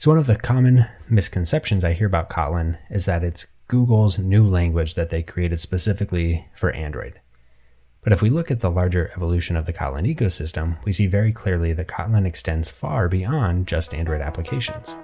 So, one of the common misconceptions I hear about Kotlin is that it's Google's new language that they created specifically for Android. But if we look at the larger evolution of the Kotlin ecosystem, we see very clearly that Kotlin extends far beyond just Android applications.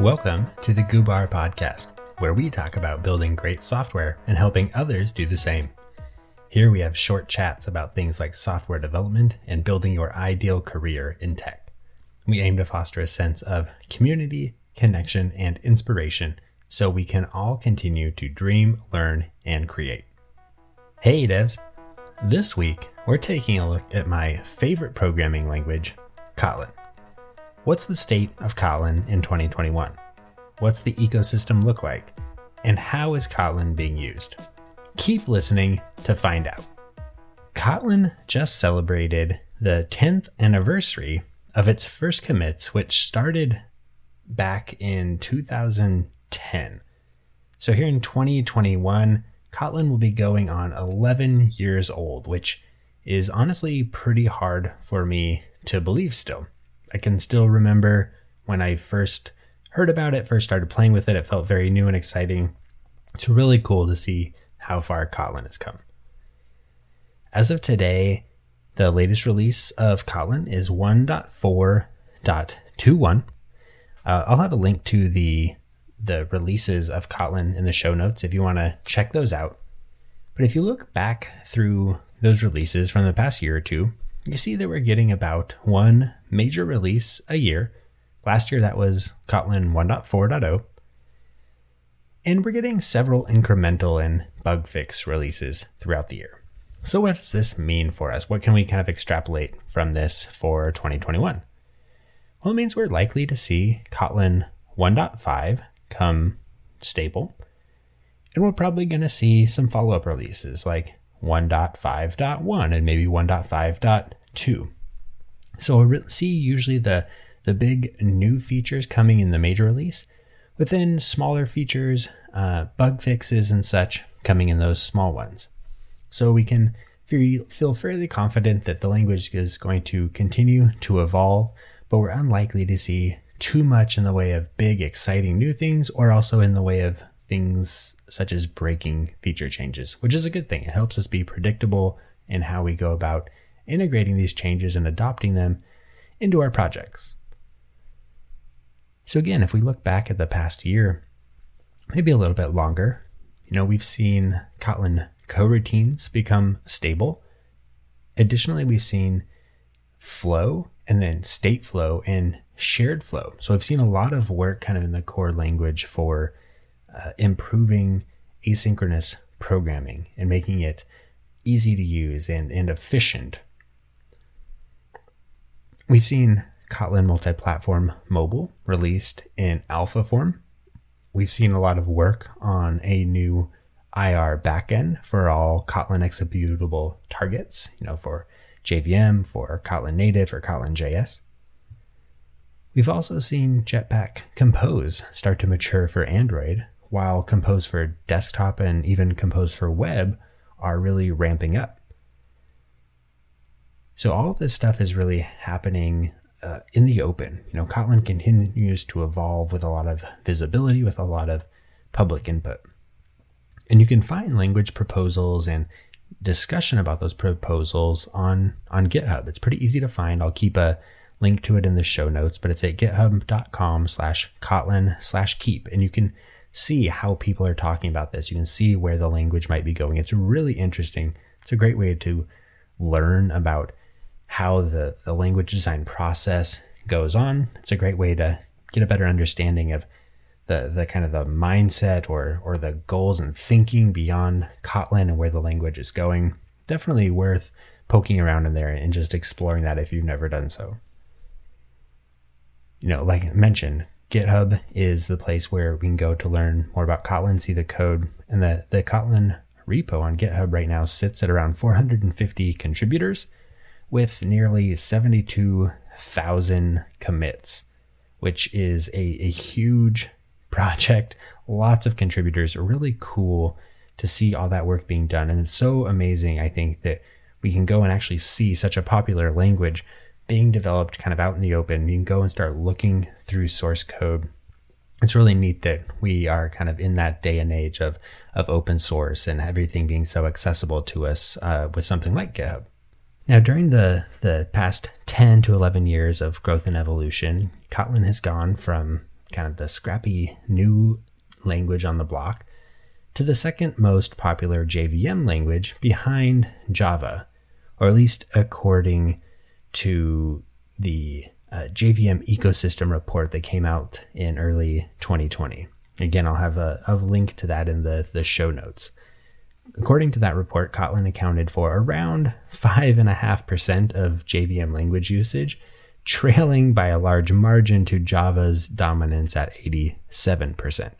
Welcome to the Goobar podcast, where we talk about building great software and helping others do the same. Here we have short chats about things like software development and building your ideal career in tech. We aim to foster a sense of community, connection, and inspiration so we can all continue to dream, learn, and create. Hey devs! This week, we're taking a look at my favorite programming language, Kotlin. What's the state of Kotlin in 2021? What's the ecosystem look like? And how is Kotlin being used? Keep listening to find out. Kotlin just celebrated the 10th anniversary of its first commits, which started back in 2010. So here in 2021, Kotlin will be going on 11 years old, which is honestly pretty hard for me to believe still. I can still remember when I first heard about it, first started playing with it. It felt very new and exciting. It's really cool to see how far Kotlin has come. As of today, the latest release of Kotlin is 1.4.21. Uh, I'll have a link to the the releases of Kotlin in the show notes if you want to check those out. But if you look back through those releases from the past year or two, you see that we're getting about one major release a year. Last year, that was Kotlin 1.4.0. And we're getting several incremental and bug fix releases throughout the year. So, what does this mean for us? What can we kind of extrapolate from this for 2021? Well, it means we're likely to see Kotlin 1.5 come stable. And we're probably going to see some follow up releases like 1.5.1 and maybe 1.5.2. So we'll see usually the, the big new features coming in the major release, within smaller features, uh, bug fixes, and such coming in those small ones. So we can feel fairly confident that the language is going to continue to evolve, but we're unlikely to see too much in the way of big, exciting new things or also in the way of things such as breaking feature changes, which is a good thing. It helps us be predictable in how we go about integrating these changes and adopting them into our projects. So, again, if we look back at the past year, maybe a little bit longer, you know, we've seen Kotlin coroutines become stable. Additionally, we've seen flow and then state flow and shared flow. So, I've seen a lot of work kind of in the core language for uh, improving asynchronous programming and making it easy to use and, and efficient. We've seen Kotlin multi platform mobile released in alpha form. We've seen a lot of work on a new IR backend for all Kotlin executable targets, you know, for JVM, for Kotlin native, for Kotlin JS. We've also seen Jetpack Compose start to mature for Android while Compose for desktop and even Compose for web are really ramping up. So all this stuff is really happening uh, in the open. You know, Kotlin continues to evolve with a lot of visibility, with a lot of public input. And you can find language proposals and discussion about those proposals on, on GitHub. It's pretty easy to find. I'll keep a link to it in the show notes, but it's at github.com slash Kotlin slash keep. And you can see how people are talking about this. You can see where the language might be going. It's really interesting. It's a great way to learn about how the, the language design process goes on. It's a great way to get a better understanding of the, the kind of the mindset or, or the goals and thinking beyond Kotlin and where the language is going. Definitely worth poking around in there and just exploring that if you've never done so. You know, like I mentioned, GitHub is the place where we can go to learn more about Kotlin, see the code, and the, the Kotlin repo on GitHub right now sits at around 450 contributors with nearly 72,000 commits, which is a, a huge project. Lots of contributors, really cool to see all that work being done. And it's so amazing, I think, that we can go and actually see such a popular language being developed kind of out in the open. You can go and start looking through source code. It's really neat that we are kind of in that day and age of, of open source and everything being so accessible to us uh, with something like GitHub. Now, during the, the past 10 to 11 years of growth and evolution, Kotlin has gone from kind of the scrappy new language on the block to the second most popular JVM language behind Java, or at least according to the uh, JVM ecosystem report that came out in early 2020. Again, I'll have a, a link to that in the, the show notes. According to that report, Kotlin accounted for around 5.5% of JVM language usage, trailing by a large margin to Java's dominance at 87%.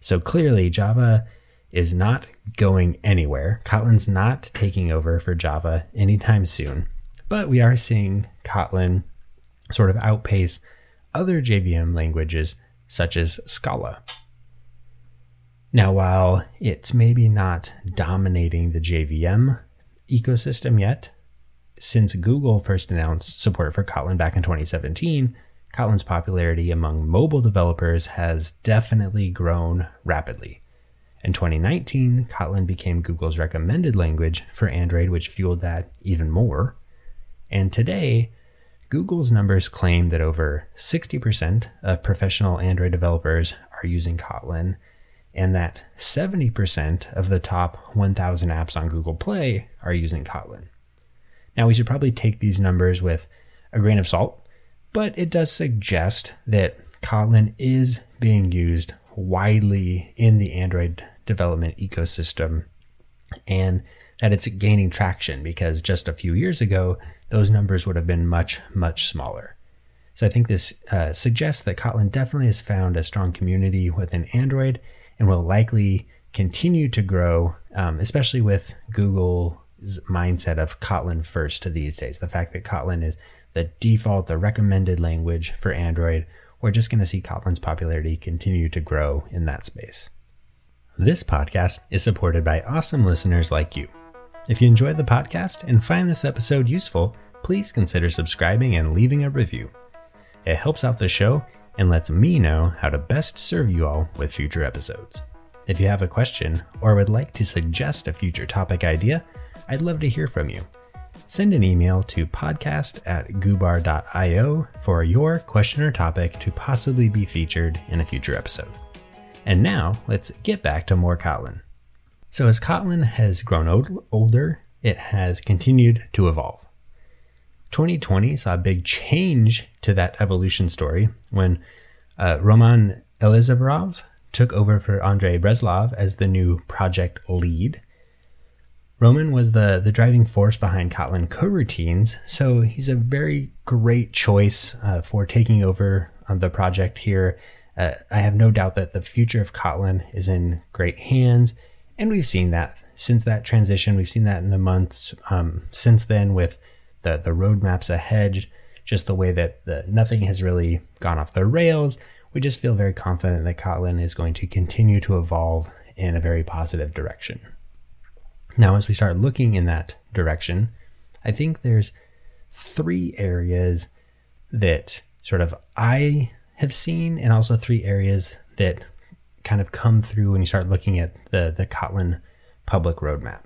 So clearly, Java is not going anywhere. Kotlin's not taking over for Java anytime soon, but we are seeing Kotlin sort of outpace other JVM languages such as Scala. Now, while it's maybe not dominating the JVM ecosystem yet, since Google first announced support for Kotlin back in 2017, Kotlin's popularity among mobile developers has definitely grown rapidly. In 2019, Kotlin became Google's recommended language for Android, which fueled that even more. And today, Google's numbers claim that over 60% of professional Android developers are using Kotlin, and that 70% of the top 1,000 apps on Google Play are using Kotlin. Now, we should probably take these numbers with a grain of salt but it does suggest that Kotlin is being used widely in the Android development ecosystem and that it's gaining traction because just a few years ago, those numbers would have been much, much smaller. So I think this uh, suggests that Kotlin definitely has found a strong community within Android and will likely continue to grow, um, especially with Google's mindset of Kotlin first these days. The fact that Kotlin is the default, the recommended language for Android, we're just going to see Kotlin's popularity continue to grow in that space. This podcast is supported by awesome listeners like you. If you enjoyed the podcast and find this episode useful, please consider subscribing and leaving a review. It helps out the show and lets me know how to best serve you all with future episodes. If you have a question or would like to suggest a future topic idea, I'd love to hear from you send an email to podcast at goobar.io for your question or topic to possibly be featured in a future episode. And now, let's get back to more Kotlin. So, as Kotlin has grown old, older, it has continued to evolve. 2020 saw a big change to that evolution story when uh, Roman Elizarov took over for Andrei Breslav as the new project lead. Roman was the, the driving force behind Kotlin coroutines, so he's a very great choice uh, for taking over on the project here. Uh, I have no doubt that the future of Kotlin is in great hands, and we've seen that since that transition. We've seen that in the months um, since then with the, the roadmaps ahead, just the way that the, nothing has really gone off the rails. We just feel very confident that Kotlin is going to continue to evolve in a very positive direction. Now, as we start looking in that direction, I think there's three areas that sort of I have seen, and also three areas that kind of come through when you start looking at the, the Kotlin public roadmap.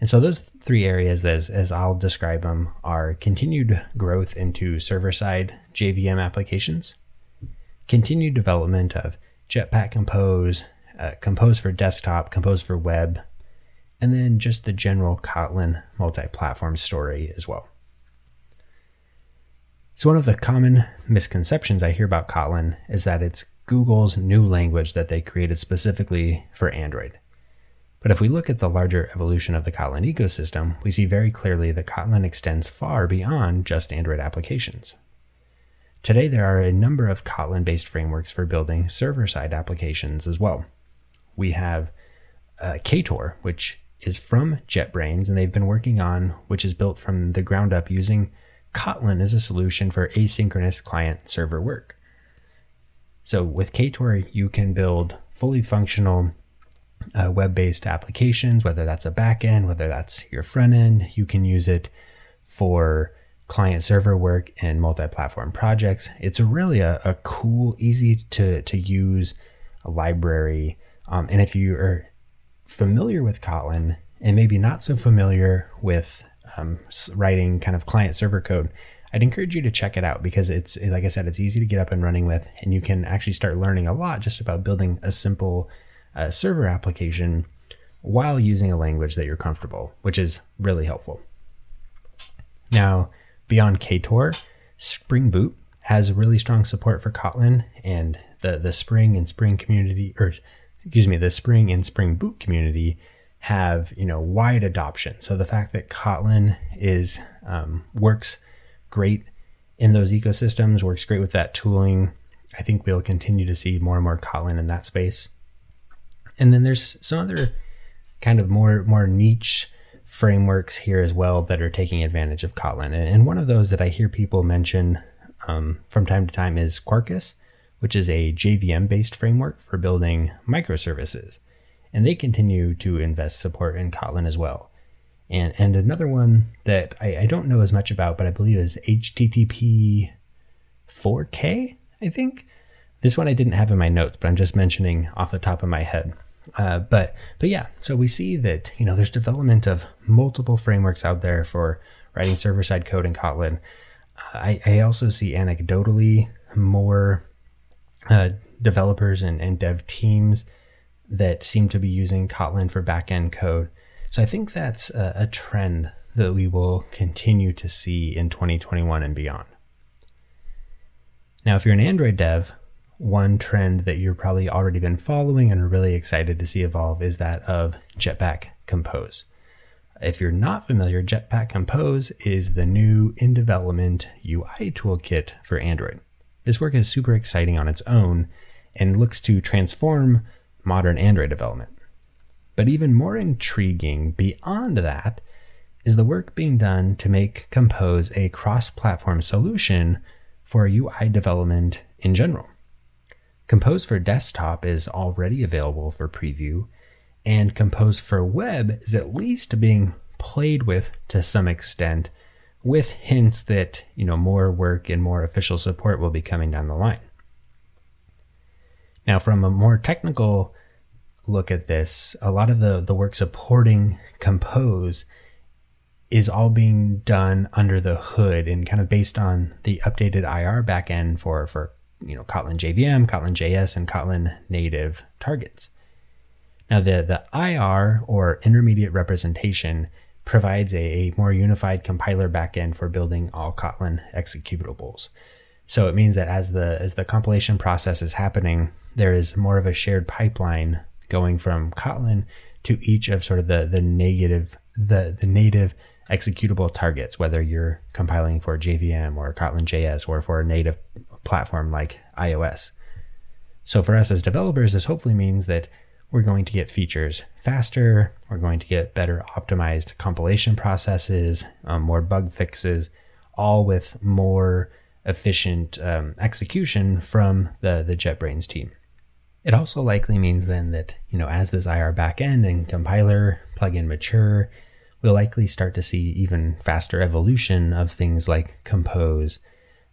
And so those three areas, as, as I'll describe them, are continued growth into server-side JVM applications, continued development of Jetpack Compose, uh, Compose for desktop, Compose for web, and then just the general Kotlin multi platform story as well. So, one of the common misconceptions I hear about Kotlin is that it's Google's new language that they created specifically for Android. But if we look at the larger evolution of the Kotlin ecosystem, we see very clearly that Kotlin extends far beyond just Android applications. Today, there are a number of Kotlin based frameworks for building server side applications as well. We have uh, Ktor, which is from JetBrains, and they've been working on, which is built from the ground up using Kotlin as a solution for asynchronous client server work. So with Ktor, you can build fully functional uh, web based applications, whether that's a backend, whether that's your front end. You can use it for client server work and multi platform projects. It's really a, a, cool, easy to, to use library. Um, and if you are familiar with Kotlin and maybe not so familiar with um, writing kind of client server code, I'd encourage you to check it out because it's, like I said, it's easy to get up and running with, and you can actually start learning a lot just about building a simple uh, server application while using a language that you're comfortable, which is really helpful. Now, beyond KTOR, Spring Boot has really strong support for Kotlin, and the the Spring and Spring community, or excuse me, the Spring and Spring Boot community have you know wide adoption. So the fact that Kotlin is um, works great in those ecosystems, works great with that tooling. I think we'll continue to see more and more Kotlin in that space. And then there's some other kind of more more niche frameworks here as well that are taking advantage of Kotlin. And one of those that I hear people mention um, from time to time is Quarkus, which is a JVM based framework for building microservices. And they continue to invest support in Kotlin as well. And, and another one that I, I don't know as much about, but I believe is HTTP 4K, I think. This one I didn't have in my notes, but I'm just mentioning off the top of my head. Uh, but but yeah, so we see that you know there's development of multiple frameworks out there for writing server side code in Kotlin. Uh, I, I also see anecdotally more uh, developers and, and dev teams that seem to be using Kotlin for backend code. So I think that's a, a trend that we will continue to see in 2021 and beyond. Now, if you're an Android dev, one trend that you're probably already been following and are really excited to see evolve is that of Jetpack Compose. If you're not familiar, Jetpack Compose is the new in development UI toolkit for Android. This work is super exciting on its own and looks to transform modern Android development. But even more intriguing beyond that is the work being done to make Compose a cross platform solution for UI development in general. Compose for desktop is already available for preview, and Compose for web is at least being played with to some extent, with hints that you know more work and more official support will be coming down the line. Now, from a more technical look at this, a lot of the, the work supporting Compose is all being done under the hood and kind of based on the updated IR backend for, for you know, Kotlin JVM, Kotlin JS, and Kotlin native targets. Now, the, the IR or intermediate representation provides a, a more unified compiler backend for building all Kotlin executables. So it means that as the as the compilation process is happening, there is more of a shared pipeline going from Kotlin to each of sort of the the negative the the native executable targets, whether you're compiling for JVM or Kotlin JS or for a native platform like iOS. So for us as developers, this hopefully means that we're going to get features faster, we're going to get better optimized compilation processes, um, more bug fixes, all with more efficient um, execution from the, the JetBrains team. It also likely means then that, you know, as this IR backend and compiler plugin mature, we'll likely start to see even faster evolution of things like Compose,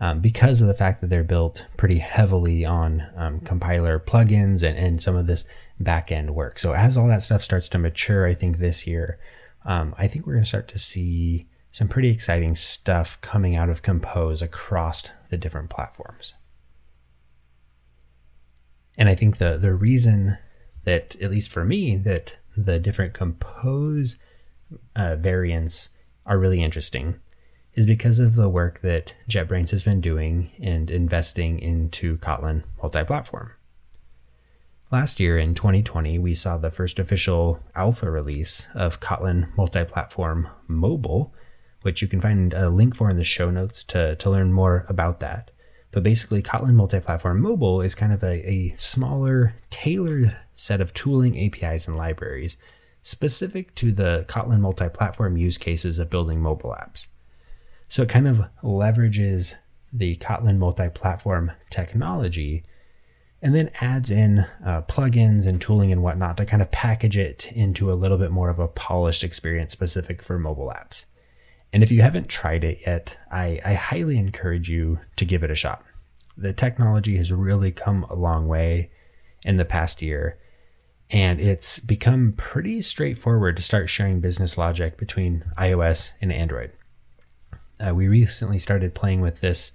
um, because of the fact that they're built pretty heavily on um, compiler plugins and, and some of this back end work. So as all that stuff starts to mature, I think this year, um, I think we're going to start to see some pretty exciting stuff coming out of Compose across the different platforms. And I think the the reason that, at least for me, that the different Compose uh, variants are really interesting is because of the work that JetBrains has been doing and investing into Kotlin multi platform. Last year in 2020, we saw the first official alpha release of Kotlin multi platform mobile, which you can find a link for in the show notes to, to learn more about that. But basically, Kotlin multi platform mobile is kind of a, a smaller, tailored set of tooling, APIs, and libraries specific to the Kotlin multi platform use cases of building mobile apps. So it kind of leverages the Kotlin multi platform technology and then adds in uh, plugins and tooling and whatnot to kind of package it into a little bit more of a polished experience specific for mobile apps. And if you haven't tried it yet, I, I highly encourage you to give it a shot. The technology has really come a long way in the past year, and it's become pretty straightforward to start sharing business logic between iOS and Android. Uh, we recently started playing with this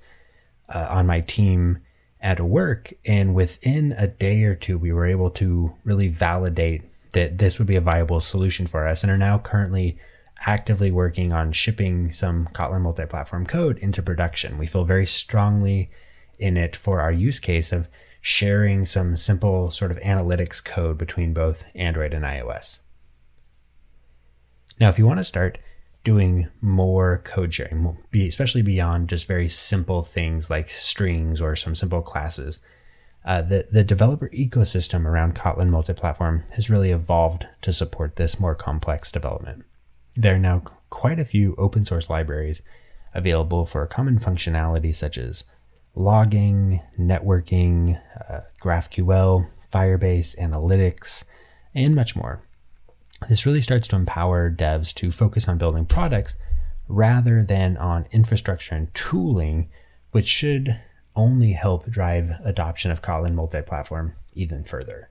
uh, on my team at work. And within a day or two, we were able to really validate that this would be a viable solution for us and are now currently actively working on shipping some Kotlin multi platform code into production. We feel very strongly in it for our use case of sharing some simple sort of analytics code between both Android and iOS. Now, if you want to start doing more code sharing, especially beyond just very simple things like strings or some simple classes. Uh, the, the developer ecosystem around Kotlin multi-platform has really evolved to support this more complex development. There are now quite a few open source libraries available for common functionality such as logging, networking, uh, GraphQL, Firebase, analytics, and much more. This really starts to empower devs to focus on building products rather than on infrastructure and tooling, which should only help drive adoption of Kotlin multi-platform even further.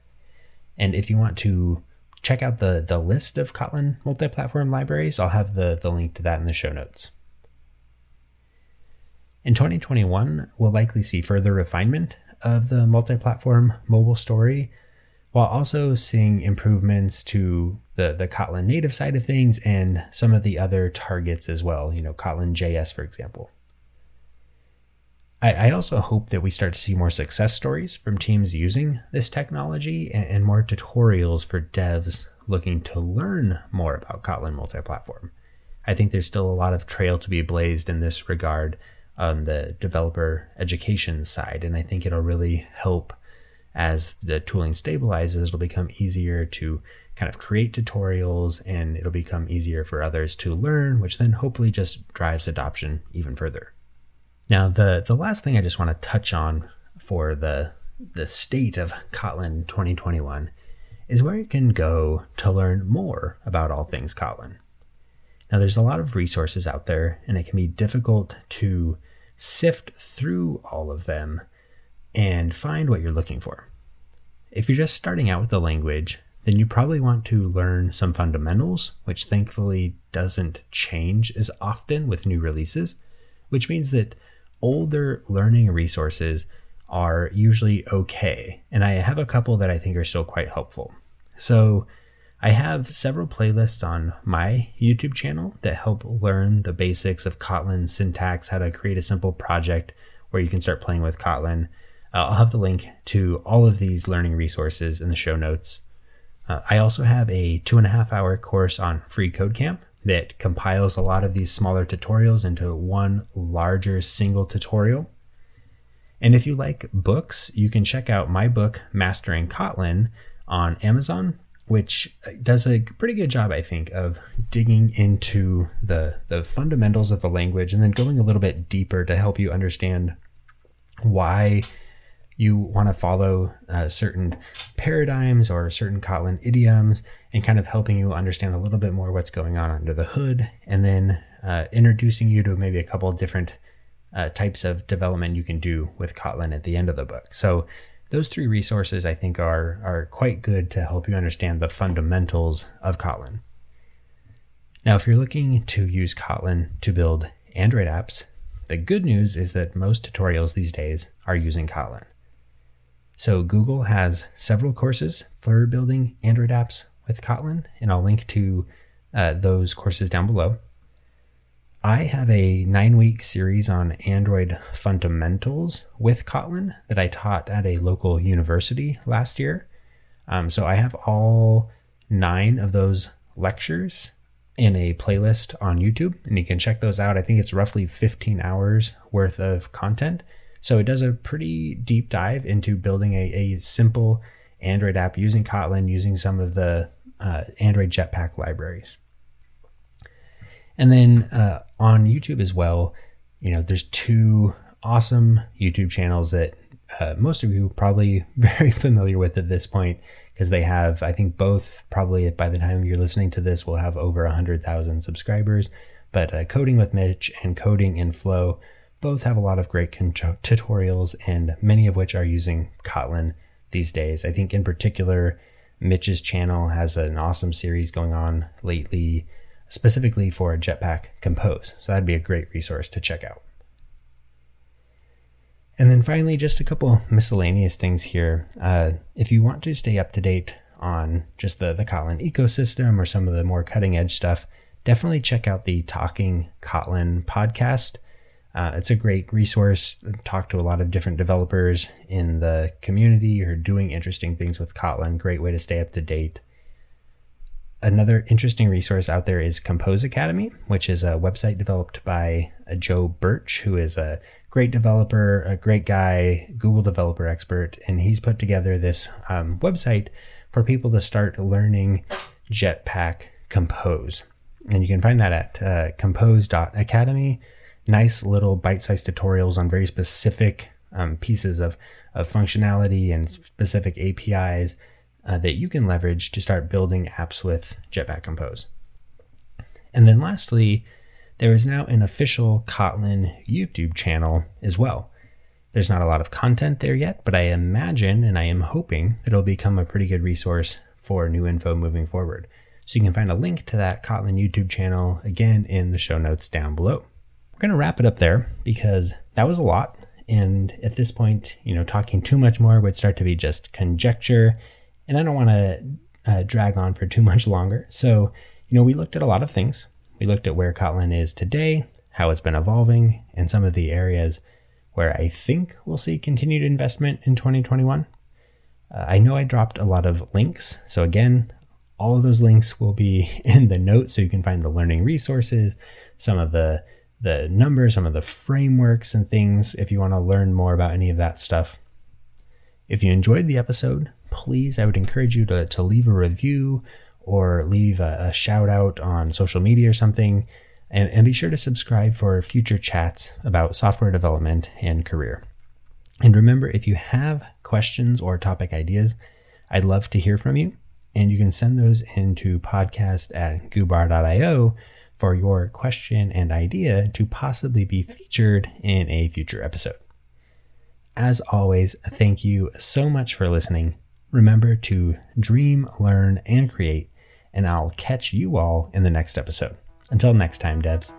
And if you want to check out the, the list of Kotlin multi-platform libraries, I'll have the, the link to that in the show notes. In 2021, we'll likely see further refinement of the multi-platform mobile story while also seeing improvements to the, the Kotlin native side of things and some of the other targets as well, you know, Kotlin JS, for example. I, I also hope that we start to see more success stories from teams using this technology and, and more tutorials for devs looking to learn more about Kotlin multi-platform. I think there's still a lot of trail to be blazed in this regard on the developer education side, and I think it'll really help as the tooling stabilizes, it'll become easier to kind of create tutorials and it'll become easier for others to learn, which then hopefully just drives adoption even further. Now, the, the last thing I just want to touch on for the, the state of Kotlin 2021 is where you can go to learn more about all things Kotlin. Now, there's a lot of resources out there, and it can be difficult to sift through all of them and find what you're looking for. If you're just starting out with the language, then you probably want to learn some fundamentals, which thankfully doesn't change as often with new releases, which means that older learning resources are usually okay. And I have a couple that I think are still quite helpful. So I have several playlists on my YouTube channel that help learn the basics of Kotlin syntax, how to create a simple project where you can start playing with Kotlin, uh, I'll have the link to all of these learning resources in the show notes. Uh, I also have a two and a half hour course on Free Code Camp that compiles a lot of these smaller tutorials into one larger single tutorial. And if you like books, you can check out my book, Mastering Kotlin, on Amazon, which does a pretty good job, I think, of digging into the, the fundamentals of the language and then going a little bit deeper to help you understand why you want to follow uh, certain paradigms or certain Kotlin idioms and kind of helping you understand a little bit more what's going on under the hood, and then uh, introducing you to maybe a couple different uh, types of development you can do with Kotlin at the end of the book. So those three resources I think are are quite good to help you understand the fundamentals of Kotlin. Now, if you're looking to use Kotlin to build Android apps, the good news is that most tutorials these days are using Kotlin. So Google has several courses for building Android apps with Kotlin, and I'll link to uh, those courses down below. I have a nine week series on Android fundamentals with Kotlin that I taught at a local university last year. Um, so I have all nine of those lectures in a playlist on YouTube, and you can check those out. I think it's roughly 15 hours worth of content. So it does a pretty deep dive into building a, a simple Android app using Kotlin, using some of the uh, Android Jetpack libraries. And then uh, on YouTube as well, you know, there's two awesome YouTube channels that uh, most of you probably very familiar with at this point because they have, I think, both probably by the time you're listening to this will have over 100,000 subscribers. But uh, Coding with Mitch and Coding in Flow both have a lot of great tutorials, and many of which are using Kotlin these days. I think, in particular, Mitch's channel has an awesome series going on lately, specifically for Jetpack Compose. So that'd be a great resource to check out. And then finally, just a couple miscellaneous things here. Uh, if you want to stay up to date on just the, the Kotlin ecosystem or some of the more cutting edge stuff, definitely check out the Talking Kotlin podcast. Uh, it's a great resource. Talk to a lot of different developers in the community who are doing interesting things with Kotlin. Great way to stay up to date. Another interesting resource out there is Compose Academy, which is a website developed by uh, Joe Birch, who is a great developer, a great guy, Google developer expert, and he's put together this um, website for people to start learning Jetpack Compose. And you can find that at uh, compose.academy nice little bite-sized tutorials on very specific um, pieces of, of functionality and specific APIs uh, that you can leverage to start building apps with Jetpack Compose. And then lastly, there is now an official Kotlin YouTube channel as well. There's not a lot of content there yet, but I imagine and I am hoping that it'll become a pretty good resource for new info moving forward. So you can find a link to that Kotlin YouTube channel again in the show notes down below going to wrap it up there because that was a lot. And at this point, you know, talking too much more would start to be just conjecture. And I don't want to uh, drag on for too much longer. So, you know, we looked at a lot of things. We looked at where Kotlin is today, how it's been evolving, and some of the areas where I think we'll see continued investment in 2021. Uh, I know I dropped a lot of links. So, again, all of those links will be in the notes so you can find the learning resources, some of the the numbers, some of the frameworks and things if you want to learn more about any of that stuff. If you enjoyed the episode, please, I would encourage you to, to leave a review or leave a, a shout out on social media or something. And, and be sure to subscribe for future chats about software development and career. And remember, if you have questions or topic ideas, I'd love to hear from you. And you can send those into podcast at goobar.io for your question and idea to possibly be featured in a future episode. As always, thank you so much for listening. Remember to dream, learn, and create, and I'll catch you all in the next episode. Until next time, devs.